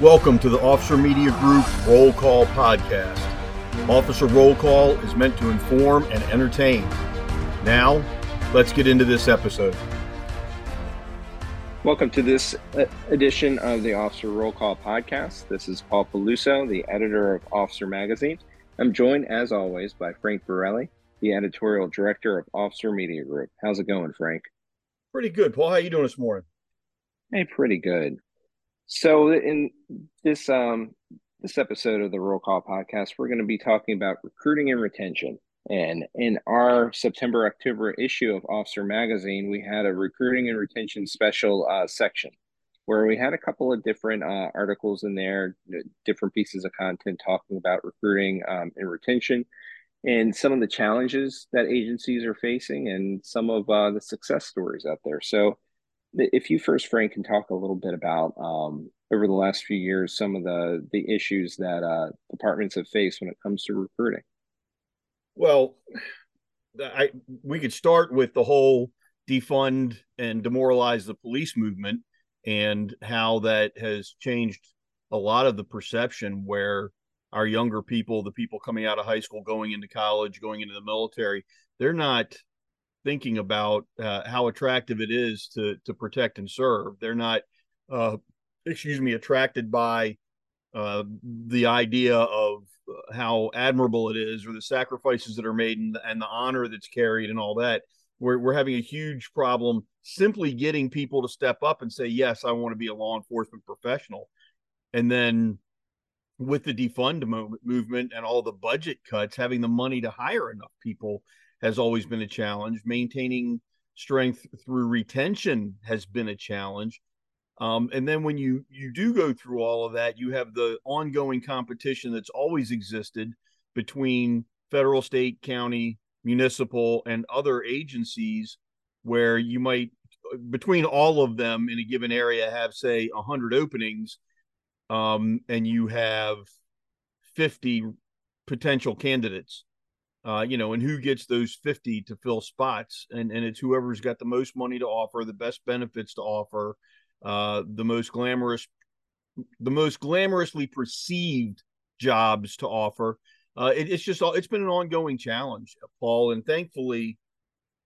Welcome to the Officer Media Group Roll Call Podcast. Officer Roll Call is meant to inform and entertain. Now, let's get into this episode. Welcome to this uh, edition of the Officer Roll Call Podcast. This is Paul Peluso, the editor of Officer Magazine. I'm joined, as always, by Frank Borelli, the editorial director of Officer Media Group. How's it going, Frank? Pretty good, Paul. How are you doing this morning? Hey, pretty good. So in this um this episode of the Roll Call podcast, we're going to be talking about recruiting and retention. And in our September October issue of Officer Magazine, we had a recruiting and retention special uh, section where we had a couple of different uh, articles in there, different pieces of content talking about recruiting um, and retention and some of the challenges that agencies are facing and some of uh, the success stories out there. So if you first, Frank, can talk a little bit about um, over the last few years some of the the issues that uh, departments have faced when it comes to recruiting. Well, I we could start with the whole defund and demoralize the police movement and how that has changed a lot of the perception where our younger people, the people coming out of high school, going into college, going into the military, they're not thinking about uh, how attractive it is to to protect and serve. They're not, uh, excuse me, attracted by uh, the idea of how admirable it is, or the sacrifices that are made, and the, and the honor that's carried, and all that. We're we're having a huge problem simply getting people to step up and say, "Yes, I want to be a law enforcement professional," and then with the defund movement and all the budget cuts, having the money to hire enough people has always been a challenge. Maintaining strength through retention has been a challenge. Um, and then when you you do go through all of that, you have the ongoing competition that's always existed between federal, state, county, municipal, and other agencies, where you might between all of them in a given area have say 100 openings um, and you have 50 potential candidates uh, you know, and who gets those 50 to fill spots. And, and it's whoever's got the most money to offer, the best benefits to offer, uh, the most glamorous, the most glamorously perceived jobs to offer. Uh, it, it's just, it's been an ongoing challenge, Paul. And thankfully,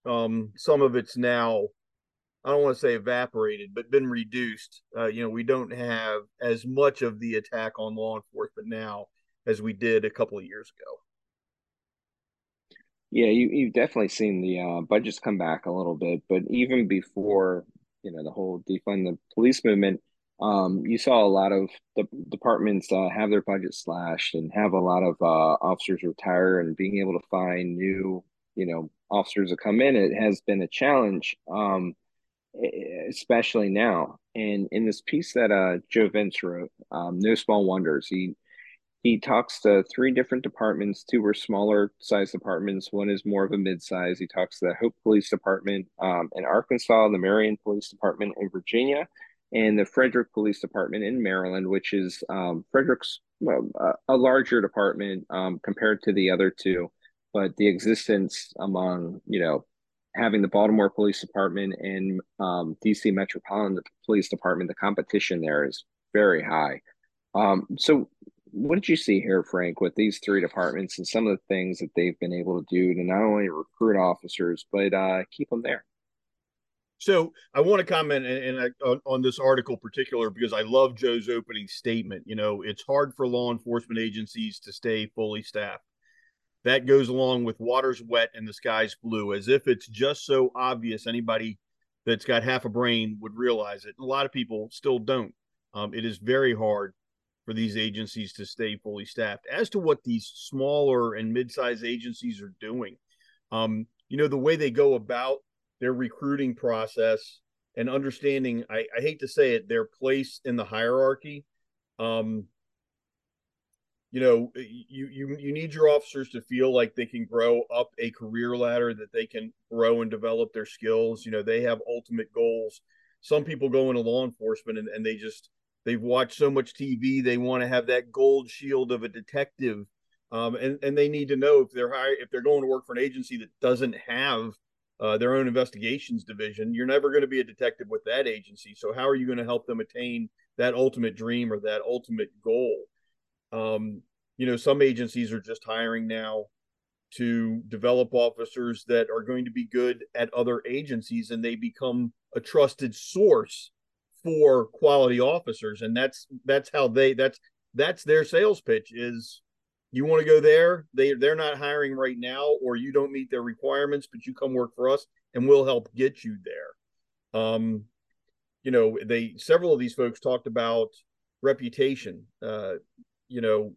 um, some of it's now, I don't want to say evaporated, but been reduced. Uh, you know, we don't have as much of the attack on law enforcement now as we did a couple of years ago. Yeah, you, you've definitely seen the uh, budgets come back a little bit, but even before, you know, the whole defund the police movement, um, you saw a lot of the departments uh, have their budget slashed and have a lot of uh, officers retire and being able to find new, you know, officers to come in. It has been a challenge, um, especially now. And in this piece that uh, Joe Vince wrote, um, No Small Wonders, he he talks to three different departments. Two are smaller size departments. One is more of a mid-size. He talks to the Hope Police Department um, in Arkansas, the Marion Police Department in Virginia, and the Frederick Police Department in Maryland, which is um, Frederick's well, a larger department um, compared to the other two, but the existence among you know having the Baltimore Police Department and um, DC Metropolitan Police Department, the competition there is very high. Um, so what did you see here, Frank, with these three departments and some of the things that they've been able to do to not only recruit officers but uh, keep them there? So I want to comment and, and I, on, on, this article particular because I love Joe's opening statement. You know, it's hard for law enforcement agencies to stay fully staffed. That goes along with water's wet and the sky's blue, as if it's just so obvious anybody that's got half a brain would realize it. a lot of people still don't. Um, it is very hard for these agencies to stay fully staffed. As to what these smaller and mid-sized agencies are doing, um, you know, the way they go about their recruiting process and understanding, I, I hate to say it, their place in the hierarchy. Um, you know, you you you need your officers to feel like they can grow up a career ladder, that they can grow and develop their skills. You know, they have ultimate goals. Some people go into law enforcement and, and they just they've watched so much TV. They want to have that gold shield of a detective, um, and and they need to know if they're hire, if they're going to work for an agency that doesn't have uh, their own investigations division. You're never going to be a detective with that agency. So how are you going to help them attain that ultimate dream or that ultimate goal. Um, you know, some agencies are just hiring now to develop officers that are going to be good at other agencies and they become a trusted source for quality officers and that's that's how they that's that's their sales pitch is you want to go there they they're not hiring right now or you don't meet their requirements but you come work for us and we'll help get you there. Um you know they several of these folks talked about reputation. Uh you know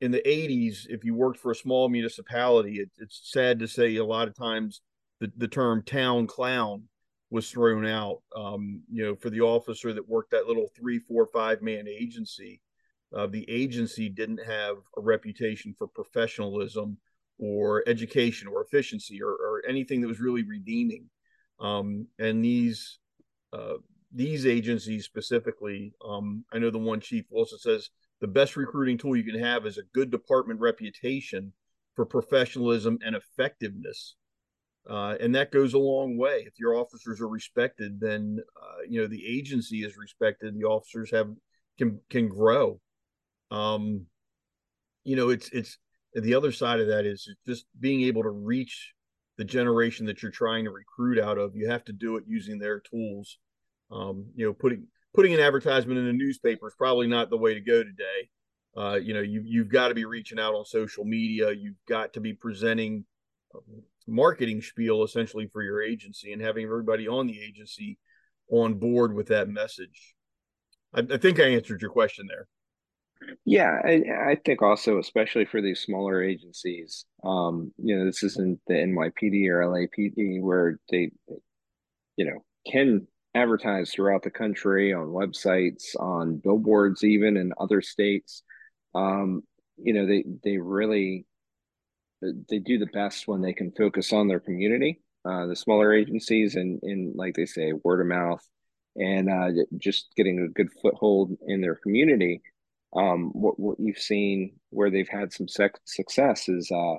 in the 80s, if you worked for a small municipality, it, it's sad to say a lot of times the, the term town clown was thrown out. Um, you know, for the officer that worked that little three, four, five man agency, uh, the agency didn't have a reputation for professionalism or education or efficiency or, or anything that was really redeeming. Um, and these uh, these agencies specifically, um, I know the one chief Wilson says the best recruiting tool you can have is a good department reputation for professionalism and effectiveness. Uh, and that goes a long way. If your officers are respected, then uh, you know the agency is respected. The officers have can can grow. Um, you know, it's it's the other side of that is just being able to reach the generation that you're trying to recruit out of. You have to do it using their tools. Um, you know, putting putting an advertisement in a newspaper is probably not the way to go today. Uh, you know, you, you've got to be reaching out on social media. You've got to be presenting marketing spiel essentially for your agency and having everybody on the agency on board with that message. I, I think I answered your question there. Yeah, I, I, think also, especially for these smaller agencies, um, you know, this isn't the NYPD or LAPD where they, you know, can advertise throughout the country on websites, on billboards, even in other states. Um, you know, they they really they do the best when they can focus on their community, uh, the smaller agencies, and in like they say, word of mouth, and uh, just getting a good foothold in their community. Um, what what you've seen where they've had some sec- success is uh,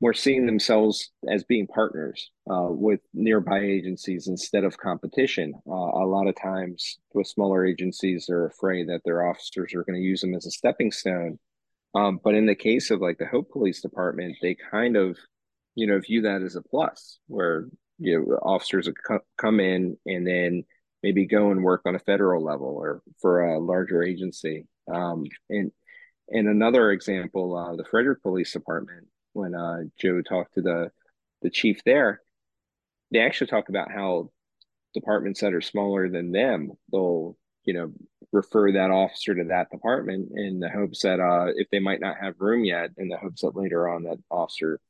more seeing themselves as being partners uh, with nearby agencies instead of competition. Uh, a lot of times, with smaller agencies, they're afraid that their officers are going to use them as a stepping stone. Um, but in the case of like the Hope Police Department, they kind of, you know, view that as a plus, where you know officers come in and then maybe go and work on a federal level or for a larger agency. Um, and and another example, uh, the Frederick Police Department when uh, Joe talked to the the chief there, they actually talk about how departments that are smaller than them, they'll you know refer that officer to that department in the hopes that uh, if they might not have room yet, in the hopes that later on that officer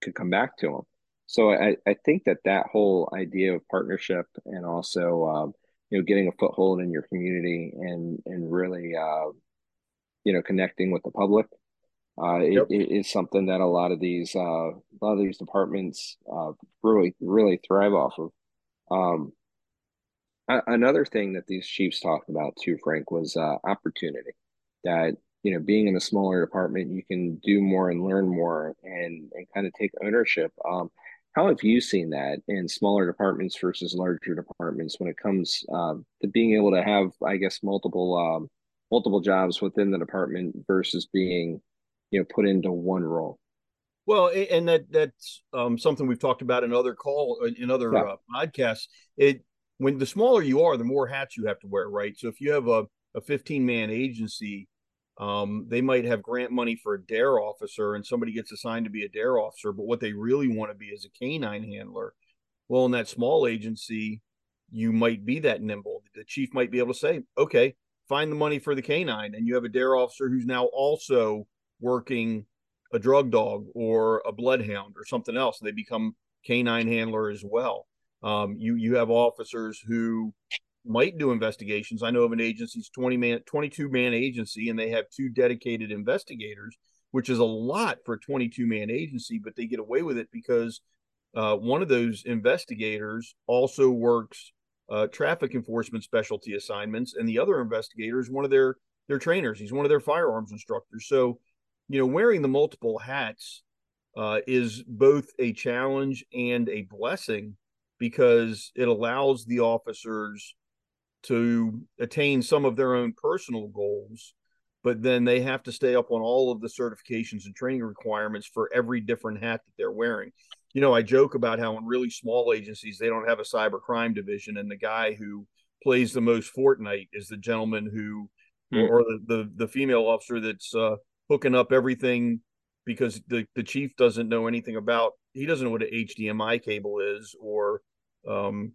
could come back to them. So I, I think that that whole idea of partnership and also um, you know getting a foothold in your community and and really uh, you know connecting with the public uh, yep. it, it is something that a lot of these uh, a lot of these departments uh, really really thrive off of. Um, another thing that these chiefs talked about too, Frank, was uh, opportunity. That you know, being in a smaller department, you can do more and learn more, and and kind of take ownership. Um, how have you seen that in smaller departments versus larger departments when it comes uh, to being able to have, I guess, multiple um, multiple jobs within the department versus being you know put into one role well and that that's um, something we've talked about in other call uh, in other yeah. uh, podcasts it when the smaller you are the more hats you have to wear right so if you have a, a 15 man agency um, they might have grant money for a DARE officer and somebody gets assigned to be a DARE officer but what they really want to be is a canine handler well in that small agency you might be that nimble the chief might be able to say okay find the money for the canine and you have a DARE officer who's now also working a drug dog or a bloodhound or something else. They become canine handler as well. Um, you you have officers who might do investigations. I know of an agency's 20 man 22 man agency and they have two dedicated investigators, which is a lot for a 22 man agency, but they get away with it because uh, one of those investigators also works uh, traffic enforcement specialty assignments, and the other investigator is one of their their trainers. He's one of their firearms instructors. So you know, wearing the multiple hats uh, is both a challenge and a blessing because it allows the officers to attain some of their own personal goals, but then they have to stay up on all of the certifications and training requirements for every different hat that they're wearing. You know, I joke about how in really small agencies they don't have a cyber crime division, and the guy who plays the most Fortnite is the gentleman who, mm. or, the, the, the female officer that's uh, hooking up everything because the the chief doesn't know anything about. He doesn't know what an HDMI cable is or um,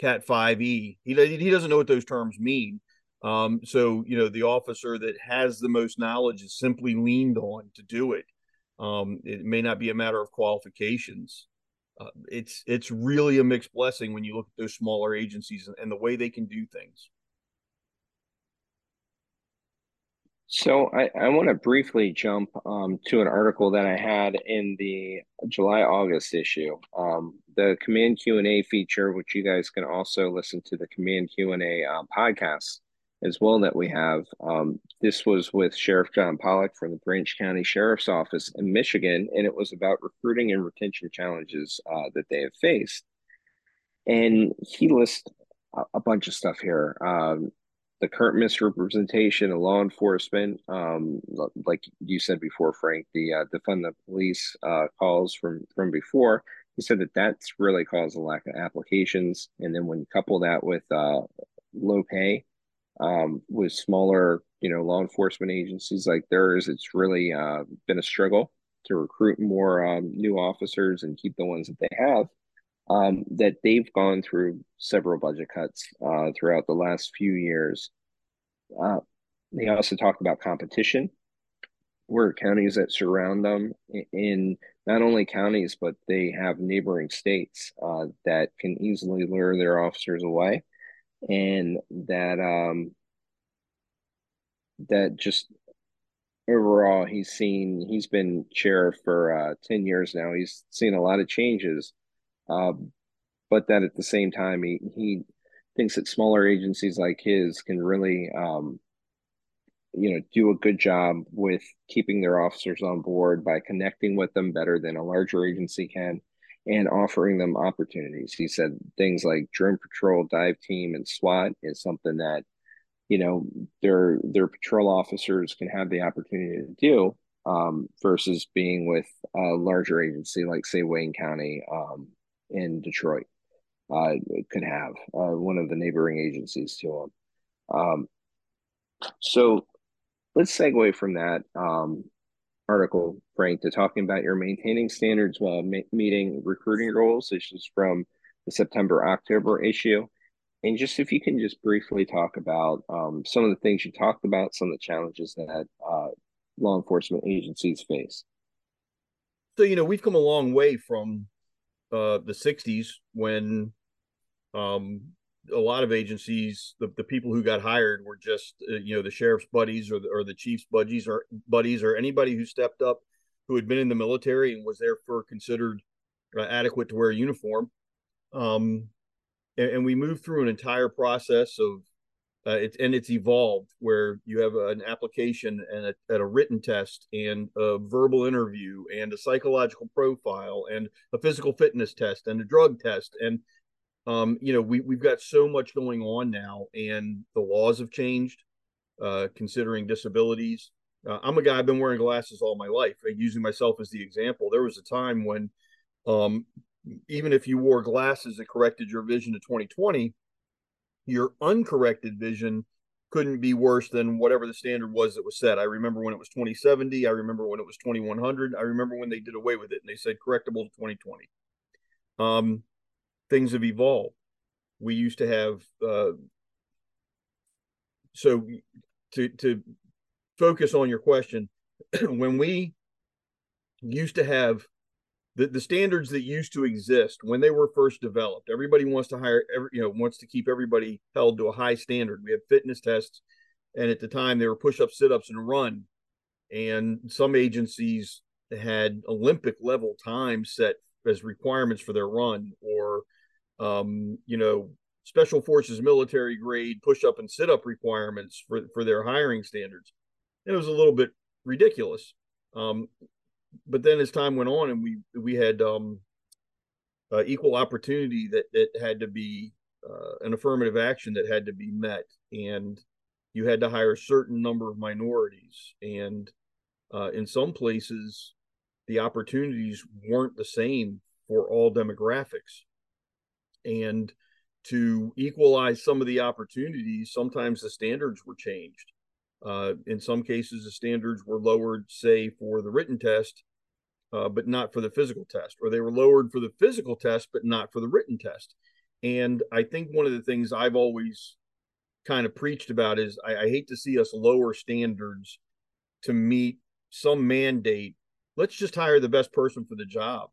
Cat 5e. He he doesn't know what those terms mean. Um, so you know the officer that has the most knowledge is simply leaned on to do it. Um, it may not be a matter of qualifications. Uh, it's it's really a mixed blessing when you look at those smaller agencies and, and the way they can do things. So I, I want to briefly jump um, to an article that I had in the July August issue. Um, the Command Q and A feature, which you guys can also listen to the Command Q and A uh, podcast as well that we have. Um, this was with Sheriff John Pollock from the Branch County Sheriff's Office in Michigan, and it was about recruiting and retention challenges uh, that they have faced. And he lists a, bunch of stuff here. Um, the current misrepresentation of law enforcement, um, like you said before, Frank, the uh, the police uh, calls from from before. He said that that's really caused a lack of applications, and then when you couple that with uh, low pay, um, with smaller, you know, law enforcement agencies like theirs, it's really uh, been a struggle to recruit more um, new officers and keep the ones that they have. Um, that they've gone through several budget cuts uh, throughout the last few years. Uh, they also talked about competition, where counties that surround them in not only counties, but they have neighboring states uh, that can easily lure their officers away, and that um, that just overall he's seen he's been chair for uh, 10 years now he's seen a lot of changes um, but that at the same time, he, he thinks that smaller agencies like his can really, um, you know, do a good job with keeping their officers on board by connecting with them better than a larger agency can and offering them opportunities. He said things like drone patrol, dive team, and SWAT is something that you know their their patrol officers can have the opportunity to do um, versus being with a larger agency like say Wayne County um, in Detroit uh, could have uh, one of the neighboring agencies to them. Um, so let's segue from that um, article, Frank, to talking about your maintaining standards while ma- meeting recruiting goals. This is from the September October issue. And just if you can just briefly talk about um, some of the things you talked about, some of the challenges that uh, law enforcement agencies face. So, you know, we've come a long way from uh, the 60s when um, a lot of agencies, the, the people who got hired were just, uh, you know, the sheriff's buddies or the, or the chief's buddies or buddies or anybody who stepped up who had been in the military and was therefore considered uh, adequate to wear a uniform. Um, and, and, we moved through an entire process of uh, it's and it's evolved where you have an application and a, and a written test and a verbal interview and a psychological profile and a physical fitness test and a drug test. And um, you know we, we've got so much going on now and the laws have changed uh, considering disabilities. Uh, i'm a guy i've been wearing glasses all my life using myself as the example. There was a time when um, even if you wore glasses that corrected your vision to 2020 your uncorrected vision couldn't be worse than whatever the standard was that was set. I remember when it was 2070. I remember when it was 2100. I remember when they did away with it and they said correctable to 2020. Um, things have evolved. We used to have uh, so to to focus on your question, when we used to have the, the standards that used to exist when they were first developed everybody wants to hire every you know wants to keep everybody held to a high standard. We have fitness tests and at the time they were push-up sit-ups and run. And some agencies had olympic level time set as requirements for their run or um, you know special forces military grade push-up and sit-up requirements for for their hiring standards. And it was a little bit ridiculous. Um, but then as time went on and we we had um, uh, equal opportunity that that had to be uh, an affirmative action that had to be met, and you had to hire a certain number of minorities, and uh, in some places, the opportunities weren't the same for all demographics, and to equalize some of the opportunities, sometimes the standards were changed. Uh, in some cases, the standards were lowered, say, for the written test, uh, but not for the physical test, or they were lowered for the physical test, but not for the written test. And I think one of the things I've always kind of preached about is I, I hate to see us lower standards to meet some mandate. Let's just hire the best person for the job.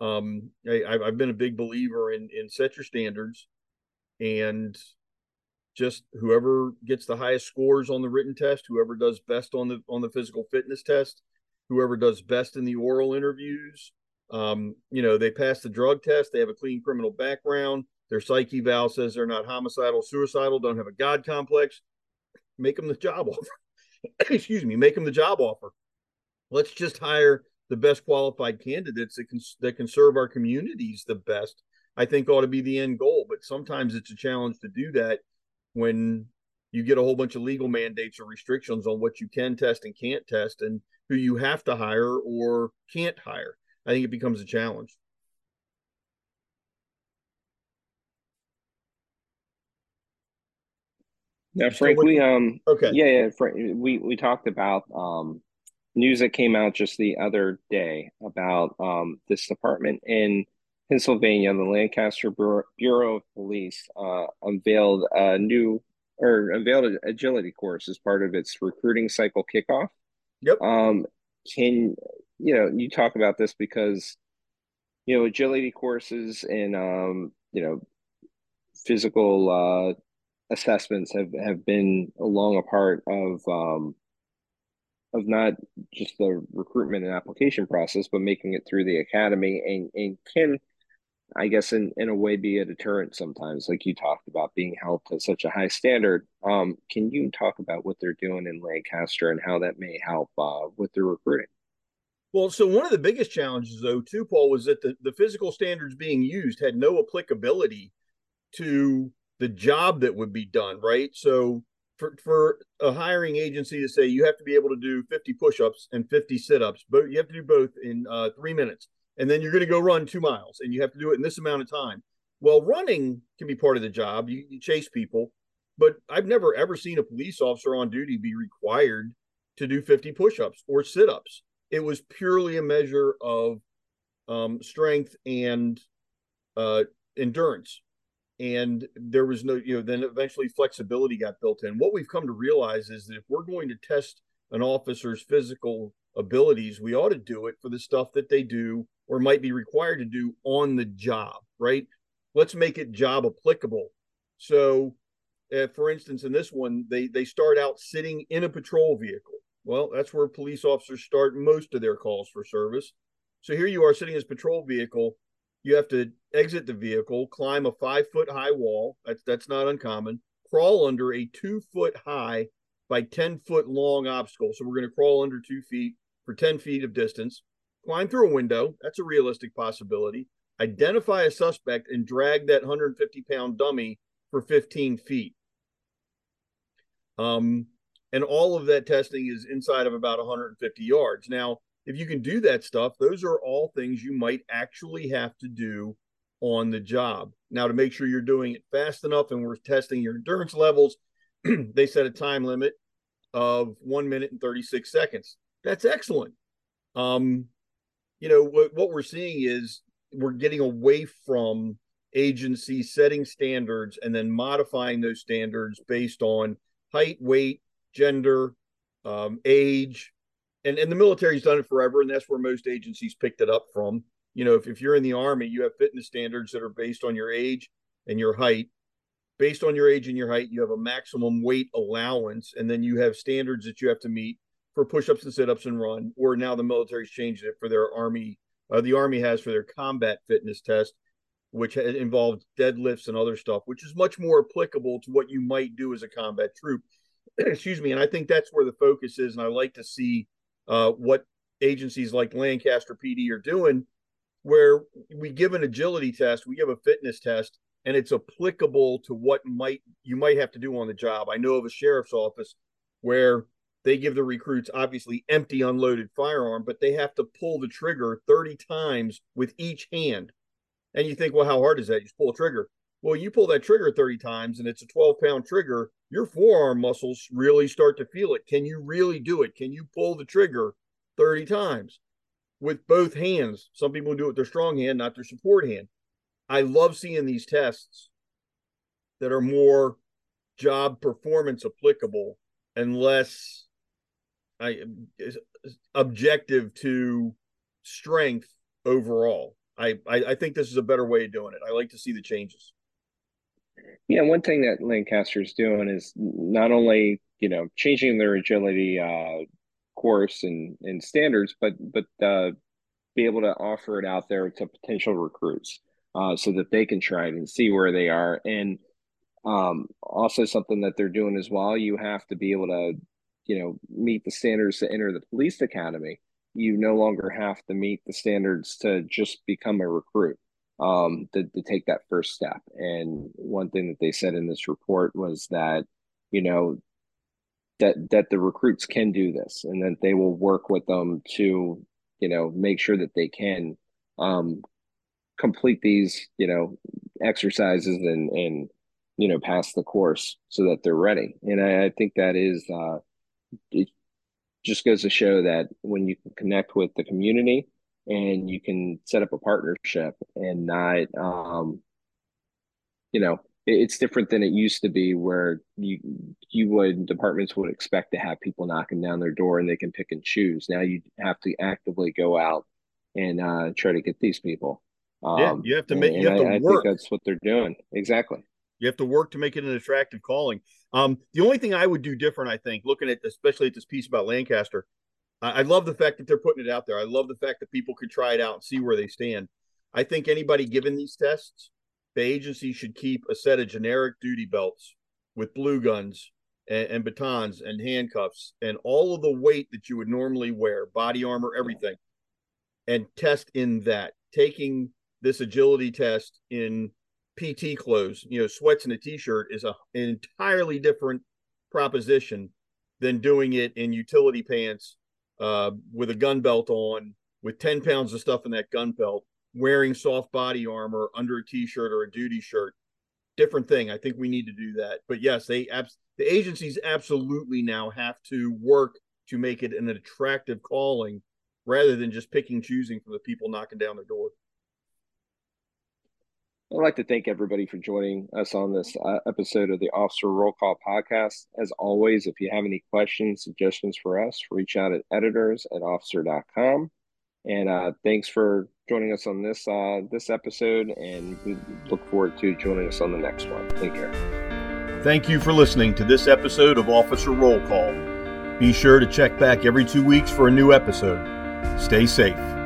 Um, I, have been a big believer in in set your standards, and just whoever gets the highest scores on the written test, whoever does best on the on the physical fitness test, whoever does best in the oral interviews. Um, you know, they pass the drug test, they have a clean criminal background, their psyche eval says they're not homicidal, suicidal, don't have a God complex. Make them the job offer. Excuse me, make them the job offer. Let's just hire the best qualified candidates that can that can serve our communities the best. I think ought to be the end goal, but sometimes it's a challenge to do that when you get a whole bunch of legal mandates or restrictions on what you can test and can't test and who you have to hire or can't hire. I think it becomes a challenge. Yeah, Frank. We um, okay, yeah, yeah, Frank, we we talked about um, news that came out just the other day about um, this department in Pennsylvania, the Lancaster Bureau of Police uh, unveiled a new or unveiled an agility course as part of its recruiting cycle kickoff. Yep. Um, can you know you talk about this because you know agility courses and um, you know physical uh, assessments have have been along a part of um, of not just the recruitment and application process, but making it through the academy and, and can I guess in, in a way be a deterrent sometimes, like you talked about being held to such a high standard. Um, can you talk about what they're doing in Lancaster and how that may help uh, with the recruiting? Well, so one of the biggest challenges, though, too, Paul, was that the, the physical standards being used had no applicability to the job that would be done, right? So for, for a hiring agency to say you have to be able to do 50 push-ups and 50 sit-ups, but you have to do both in uh, three minutes and then you're going to go run two miles and you have to do it in this amount of time. Well, running can be part of the job. You, you chase people, but I've never ever seen a police officer on duty be required to do 50 push-ups or sit-ups. It was purely a measure of um, strength and uh, endurance. And there was no, you know, then eventually flexibility got built in. What we've come to realize is that if we're going to test an officer's physical abilities, we ought to do it for the stuff that they do or might be required to do on the job, right? Let's make it job applicable. So, uh, for instance, in this one, they they start out sitting in a patrol vehicle. Well, that's where police officers start most of their calls for service. So here you are sitting in this patrol vehicle. You have to exit the vehicle, climb a five foot high wall. That's that's not uncommon. Crawl under a two foot high by 10 foot long obstacle. So we're going to crawl under two feet for 10 feet of distance climb through a window. That's a realistic possibility. Identify a suspect and drag that 150 pound dummy for 15 feet. Um, and all of that testing is inside of about 150 yards. Now, if you can do that stuff, those are all things you might actually have to do on the job. Now, to make sure you're doing it fast enough and we're testing your endurance levels, they set a time limit of one minute and 36 seconds. That's excellent. Um, you know what, what we're seeing is we're getting away from agencies setting standards and then modifying those standards based on height, weight, gender, um, age, and and the military's done it forever, and that's where most agencies picked it up from. You know, if, if you're in the army, you have fitness standards that are based on your age and your height. Based on your age and your height, you have a maximum weight allowance, and then you have standards that you have to meet for push-ups and sit-ups and run or now the military's changed it for their army uh, the army has for their combat fitness test which involved deadlifts and other stuff which is much more applicable to what you might do as a combat troop excuse me and i think that's where the focus is and i like to see uh, what agencies like lancaster pd are doing where we give an agility test we give a fitness test and it's applicable to what might you might have to do on the job. I know of a sheriff's office where they give the recruits obviously empty unloaded firearm, but they have to pull the trigger 30 times with each hand. And you think, well, how hard is that? You pull a trigger. Well, you pull that trigger 30 times and it's a 12 pound trigger, your forearm muscles really start to feel it. Can you really do it? Can you pull the trigger 30 times with both hands? Some people do it with their strong hand, not their support hand. I love seeing these tests that are more job performance applicable and less I, objective to strength overall. I, I, I think this is a better way of doing it. I like to see the changes. Yeah, one thing that Lancaster's doing is not only you know changing their agility uh, course and, and standards, but but uh, be able to offer it out there to potential recruits uh, so that they can try it and see where they are. And um, also something that they're doing as well, you have to be able to you know meet the standards to enter the police academy. You no longer have to meet the standards to just become a recruit um, to, to take that first step. And one thing that they said in this report was that, you know, that that the recruits can do this and that they will work with them to, you know, make sure that they can um, complete these, you know, exercises and and you know pass the course so that they're ready. And I, I think that is uh, it just goes to show that when you can connect with the community and you can set up a partnership and not um you know it's different than it used to be where you you would departments would expect to have people knocking down their door and they can pick and choose. Now you have to actively go out and uh try to get these people. Um, yeah you have to make you have to I, work. I think that's what they're doing. Exactly. You have to work to make it an attractive calling um the only thing i would do different i think looking at especially at this piece about lancaster I love the fact that they're putting it out there. I love the fact that people can try it out and see where they stand. I think anybody given these tests, the agency should keep a set of generic duty belts with blue guns and, and batons and handcuffs and all of the weight that you would normally wear, body armor, everything, and test in that. Taking this agility test in PT clothes, you know, sweats and a t-shirt is a, an entirely different proposition than doing it in utility pants uh, with a gun belt on, with 10 pounds of stuff in that gun belt, wearing soft body armor under a t-shirt or a duty shirt. Different thing. I think we need to do that. But yes, they abs- the agencies absolutely now have to work to make it an attractive calling rather than just picking choosing from the people knocking down their door. I'd like to thank everybody for joining us on this uh, episode of the Officer Roll Call podcast. As always, if you have any questions, suggestions for us, reach out at editors at officer.com. And uh, thanks for joining us on this uh, this episode, and we look forward to joining us on the next one. Take care. Thank you for listening to this episode of Officer Roll Call. Be sure to check back every two weeks for a new episode. Stay safe.